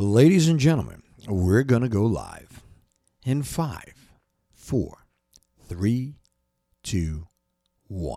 Ladies and gentlemen, we're going to go live in five, four, three, two, one.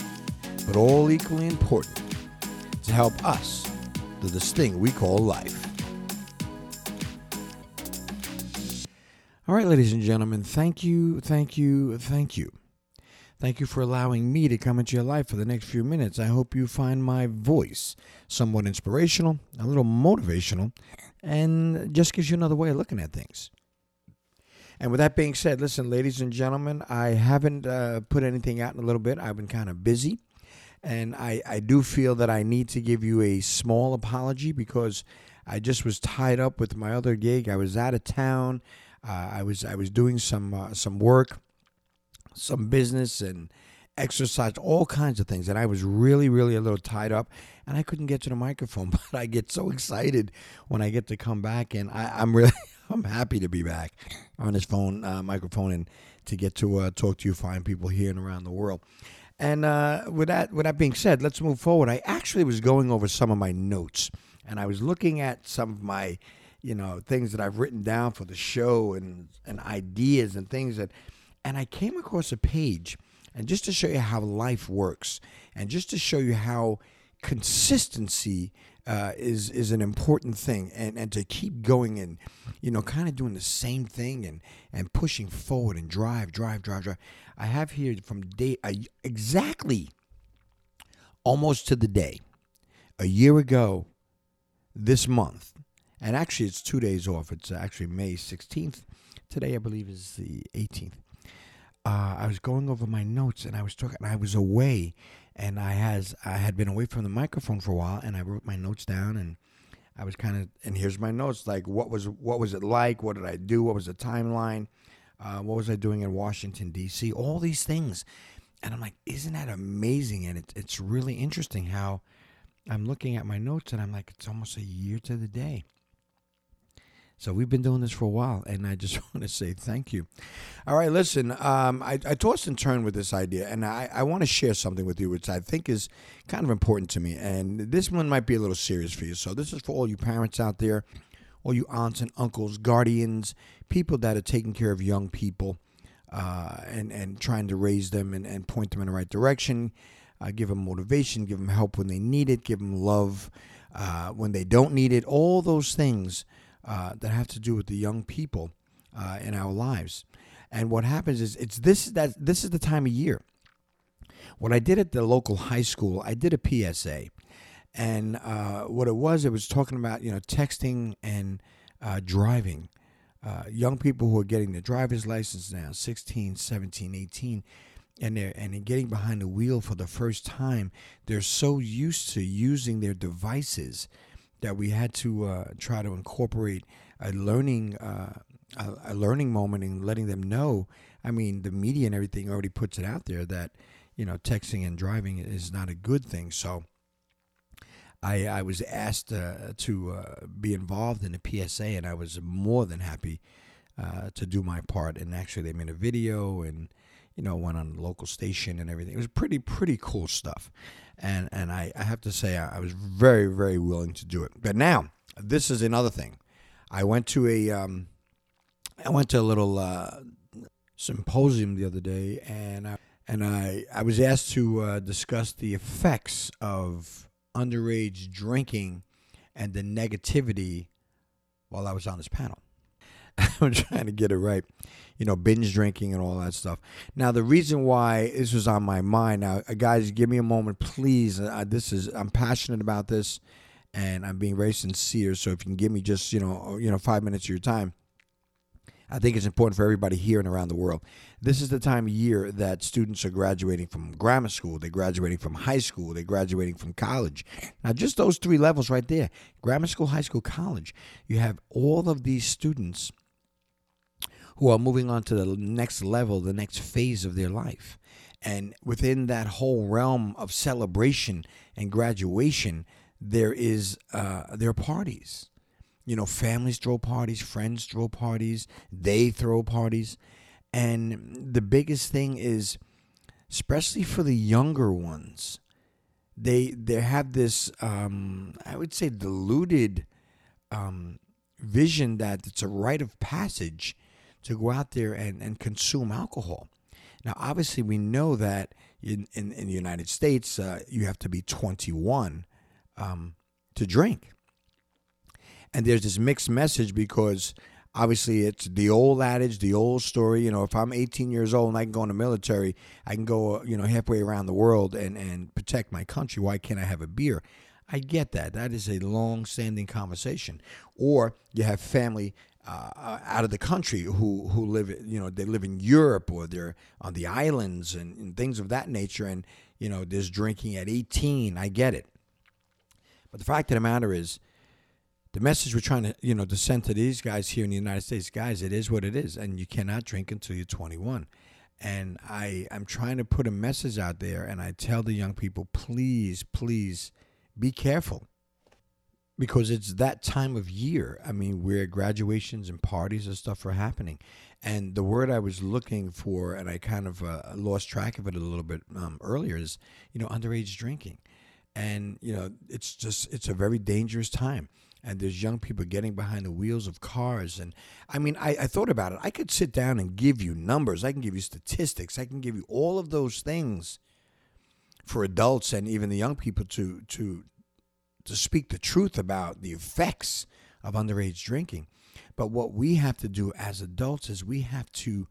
but all equally important to help us do this thing we call life. All right, ladies and gentlemen, thank you, thank you, thank you. Thank you for allowing me to come into your life for the next few minutes. I hope you find my voice somewhat inspirational, a little motivational, and just gives you another way of looking at things. And with that being said, listen, ladies and gentlemen, I haven't uh, put anything out in a little bit. I've been kind of busy. And I, I do feel that I need to give you a small apology because I just was tied up with my other gig. I was out of town. Uh, I was I was doing some uh, some work, some business and exercise, all kinds of things, and I was really really a little tied up, and I couldn't get to the microphone. But I get so excited when I get to come back, and I, I'm really I'm happy to be back on this phone uh, microphone and to get to uh, talk to you fine people here and around the world. And uh, with that with that being said, let's move forward. I actually was going over some of my notes, and I was looking at some of my, you know, things that I've written down for the show and and ideas and things that, and I came across a page, and just to show you how life works, and just to show you how consistency uh, is is an important thing, and and to keep going and you know kind of doing the same thing and and pushing forward and drive, drive, drive, drive. I have here from day uh, exactly almost to the day a year ago this month, and actually it's two days off. It's actually May sixteenth. Today I believe is the eighteenth. Uh, I was going over my notes and I was talking. I was away and I has I had been away from the microphone for a while, and I wrote my notes down, and I was kind of and here's my notes like what was what was it like? What did I do? What was the timeline? Uh, what was I doing in Washington D.C.? All these things, and I'm like, isn't that amazing? And it's it's really interesting how I'm looking at my notes, and I'm like, it's almost a year to the day. So we've been doing this for a while, and I just want to say thank you. All right, listen, um, I, I, tossed and turned with this idea, and I, I want to share something with you, which I think is kind of important to me. And this one might be a little serious for you. So this is for all you parents out there, all you aunts and uncles, guardians, people that are taking care of young people uh, and, and trying to raise them and, and point them in the right direction. Uh, give them motivation, give them help when they need it, give them love uh, when they don't need it. All those things uh, that have to do with the young people uh, in our lives. And what happens is it's this that this is the time of year. What I did at the local high school, I did a PSA, and uh, what it was, it was talking about you know texting and uh, driving. Uh, young people who are getting their driver's license now, 16, 17, 18, and they're and getting behind the wheel for the first time. They're so used to using their devices that we had to uh, try to incorporate a learning uh, a, a, learning moment and letting them know. I mean, the media and everything already puts it out there that you know texting and driving is not a good thing. So. I, I was asked uh, to uh, be involved in the PSA, and I was more than happy uh, to do my part. And actually, they made a video and you know went on the local station and everything. It was pretty pretty cool stuff and and I, I have to say I, I was very very willing to do it. But now this is another thing. I went to a um, I went to a little uh, symposium the other day, and I, and I I was asked to uh, discuss the effects of underage drinking and the negativity while I was on this panel. I'm trying to get it right. You know, binge drinking and all that stuff. Now, the reason why this was on my mind. Now, uh, guys, give me a moment, please. Uh, this is I'm passionate about this, and I'm being very sincere. So, if you can give me just you know you know five minutes of your time, I think it's important for everybody here and around the world. This is the time of year that students are graduating from grammar school, they're graduating from high school, they're graduating from college. Now, just those three levels right there grammar school, high school, college you have all of these students who are moving on to the next level, the next phase of their life. And within that whole realm of celebration and graduation, there is uh, there are parties you know, families throw parties, friends throw parties, they throw parties. And the biggest thing is, especially for the younger ones, they they have this um, I would say deluded um, vision that it's a rite of passage to go out there and, and consume alcohol. Now, obviously, we know that in, in, in the United States, uh, you have to be 21 um, to drink. And there's this mixed message because obviously it's the old adage, the old story. You know, if I'm 18 years old and I can go in the military, I can go, you know, halfway around the world and, and protect my country. Why can't I have a beer? I get that. That is a long standing conversation. Or you have family uh, out of the country who, who live, you know, they live in Europe or they're on the islands and, and things of that nature. And, you know, there's drinking at 18. I get it. But the fact of the matter is, the message we're trying to you know to send to these guys here in the United States, guys, it is what it is, and you cannot drink until you're 21. And I I'm trying to put a message out there, and I tell the young people, please, please, be careful, because it's that time of year. I mean, where graduations and parties and stuff are happening, and the word I was looking for, and I kind of uh, lost track of it a little bit um, earlier, is you know underage drinking, and you know it's just it's a very dangerous time and there's young people getting behind the wheels of cars. And I mean, I, I, thought about it. I could sit down and give you numbers, I can give you statistics, I can give you all of those things for adults and even the young people to to to speak the truth about the effects of underage drinking. But what we have to do as adults is we have to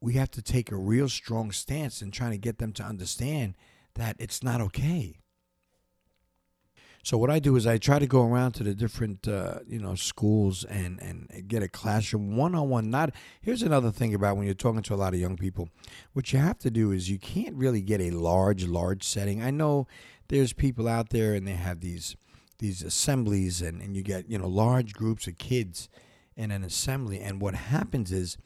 we have to take a real strong stance in trying to get them to understand that it's not okay. So what I do is I try to go around to the different uh, you know schools and and get a classroom one on one. Not here's another thing about when you're talking to a lot of young people, what you have to do is you can't really get a large large setting. I know there's people out there and they have these these assemblies and and you get you know large groups of kids in an assembly and what happens is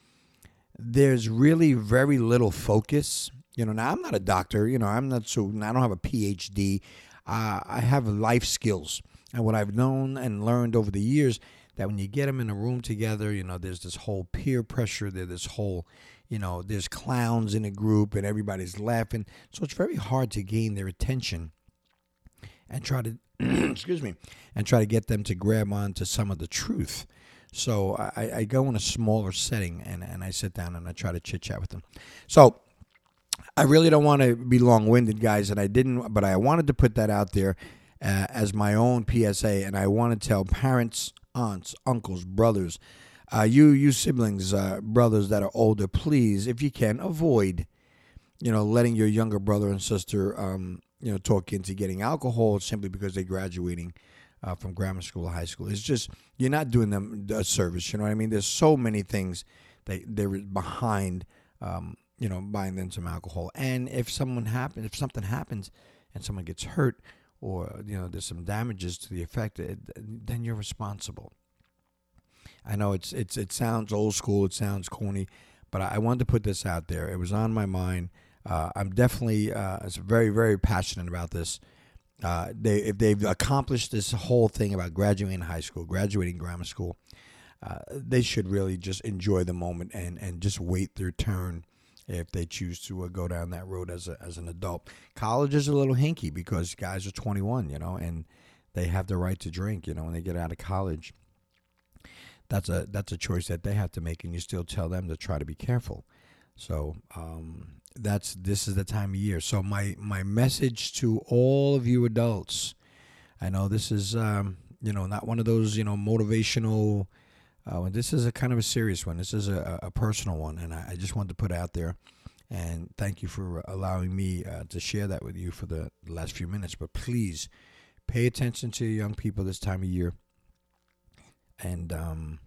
there's really very little focus you know now i'm not a doctor you know i'm not so i don't have a phd uh, I have life skills. And what I've known and learned over the years that when you get them in a room together, you know, there's this whole peer pressure, there's this whole, you know, there's clowns in a group and everybody's laughing. So it's very hard to gain their attention and try to, excuse me, and try to get them to grab on to some of the truth. So I, I go in a smaller setting and, and I sit down and I try to chit chat with them. So I really don't want to be long winded, guys, and I didn't, but I wanted to put that out there uh, as my own PSA, and I want to tell parents, aunts, uncles, brothers, uh, you, you siblings, uh, brothers that are older, please, if you can, avoid, you know, letting your younger brother and sister, um, you know, talk into getting alcohol simply because they're graduating. Uh, from grammar school or high school. It's just you're not doing them a service. You know what I mean? There's so many things that they're behind um, you know, buying them some alcohol. And if someone happen, if something happens and someone gets hurt or you know there's some damages to the effect, then you're responsible. I know it's it's it sounds old school, it sounds corny, but I wanted to put this out there. It was on my mind. Uh, I'm definitely uh, very very passionate about this. Uh, they if they've accomplished this whole thing about graduating high school, graduating grammar school, uh, they should really just enjoy the moment and and just wait their turn if they choose to uh, go down that road as a, as an adult. College is a little hinky because guys are 21, you know, and they have the right to drink, you know, when they get out of college. That's a that's a choice that they have to make, and you still tell them to try to be careful. So um, that's this is the time of year. So my my message to all of you adults, I know this is um, you know not one of those you know motivational Uh, this is a kind of a serious one. This is a, a personal one, and I, I just wanted to put out there. And thank you for allowing me uh, to share that with you for the last few minutes. But please pay attention to young people this time of year, and um,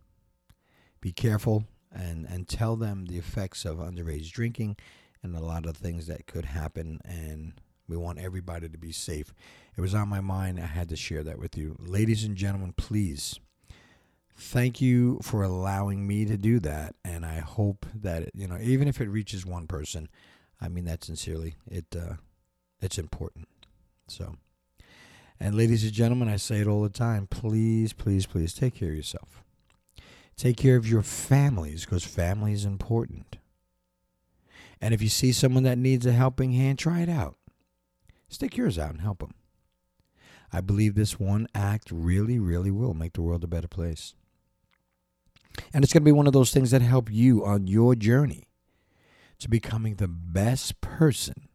be careful and and tell them the effects of underage drinking and a lot of things that could happen. And we want everybody to be safe. It was on my mind. I had to share that with you, ladies and gentlemen. Please thank you for allowing me to do that and i hope that you know even if it reaches one person i mean that sincerely it uh, it's important so and ladies and gentlemen i say it all the time please please please take care of yourself take care of your families because family is important and if you see someone that needs a helping hand try it out stick yours out and help them i believe this one act really really will make the world a better place and it's going to be one of those things that help you on your journey to becoming the best person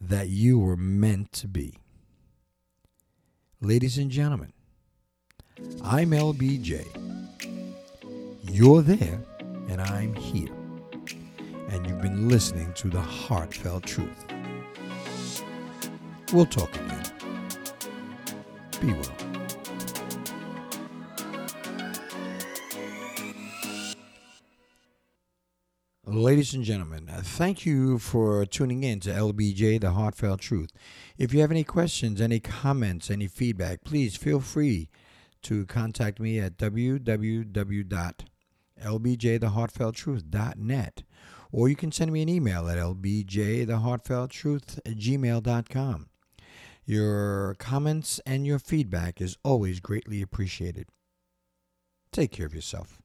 that you were meant to be. Ladies and gentlemen, I'm LBJ. You're there, and I'm here. And you've been listening to the heartfelt truth. We'll talk again. Be well. Ladies and gentlemen, uh, thank you for tuning in to LBJ, The Heartfelt Truth. If you have any questions, any comments, any feedback, please feel free to contact me at www.lbjtheheartfelttruth.net or you can send me an email at lbjtheheartfelttruth@gmail.com. Your comments and your feedback is always greatly appreciated. Take care of yourself.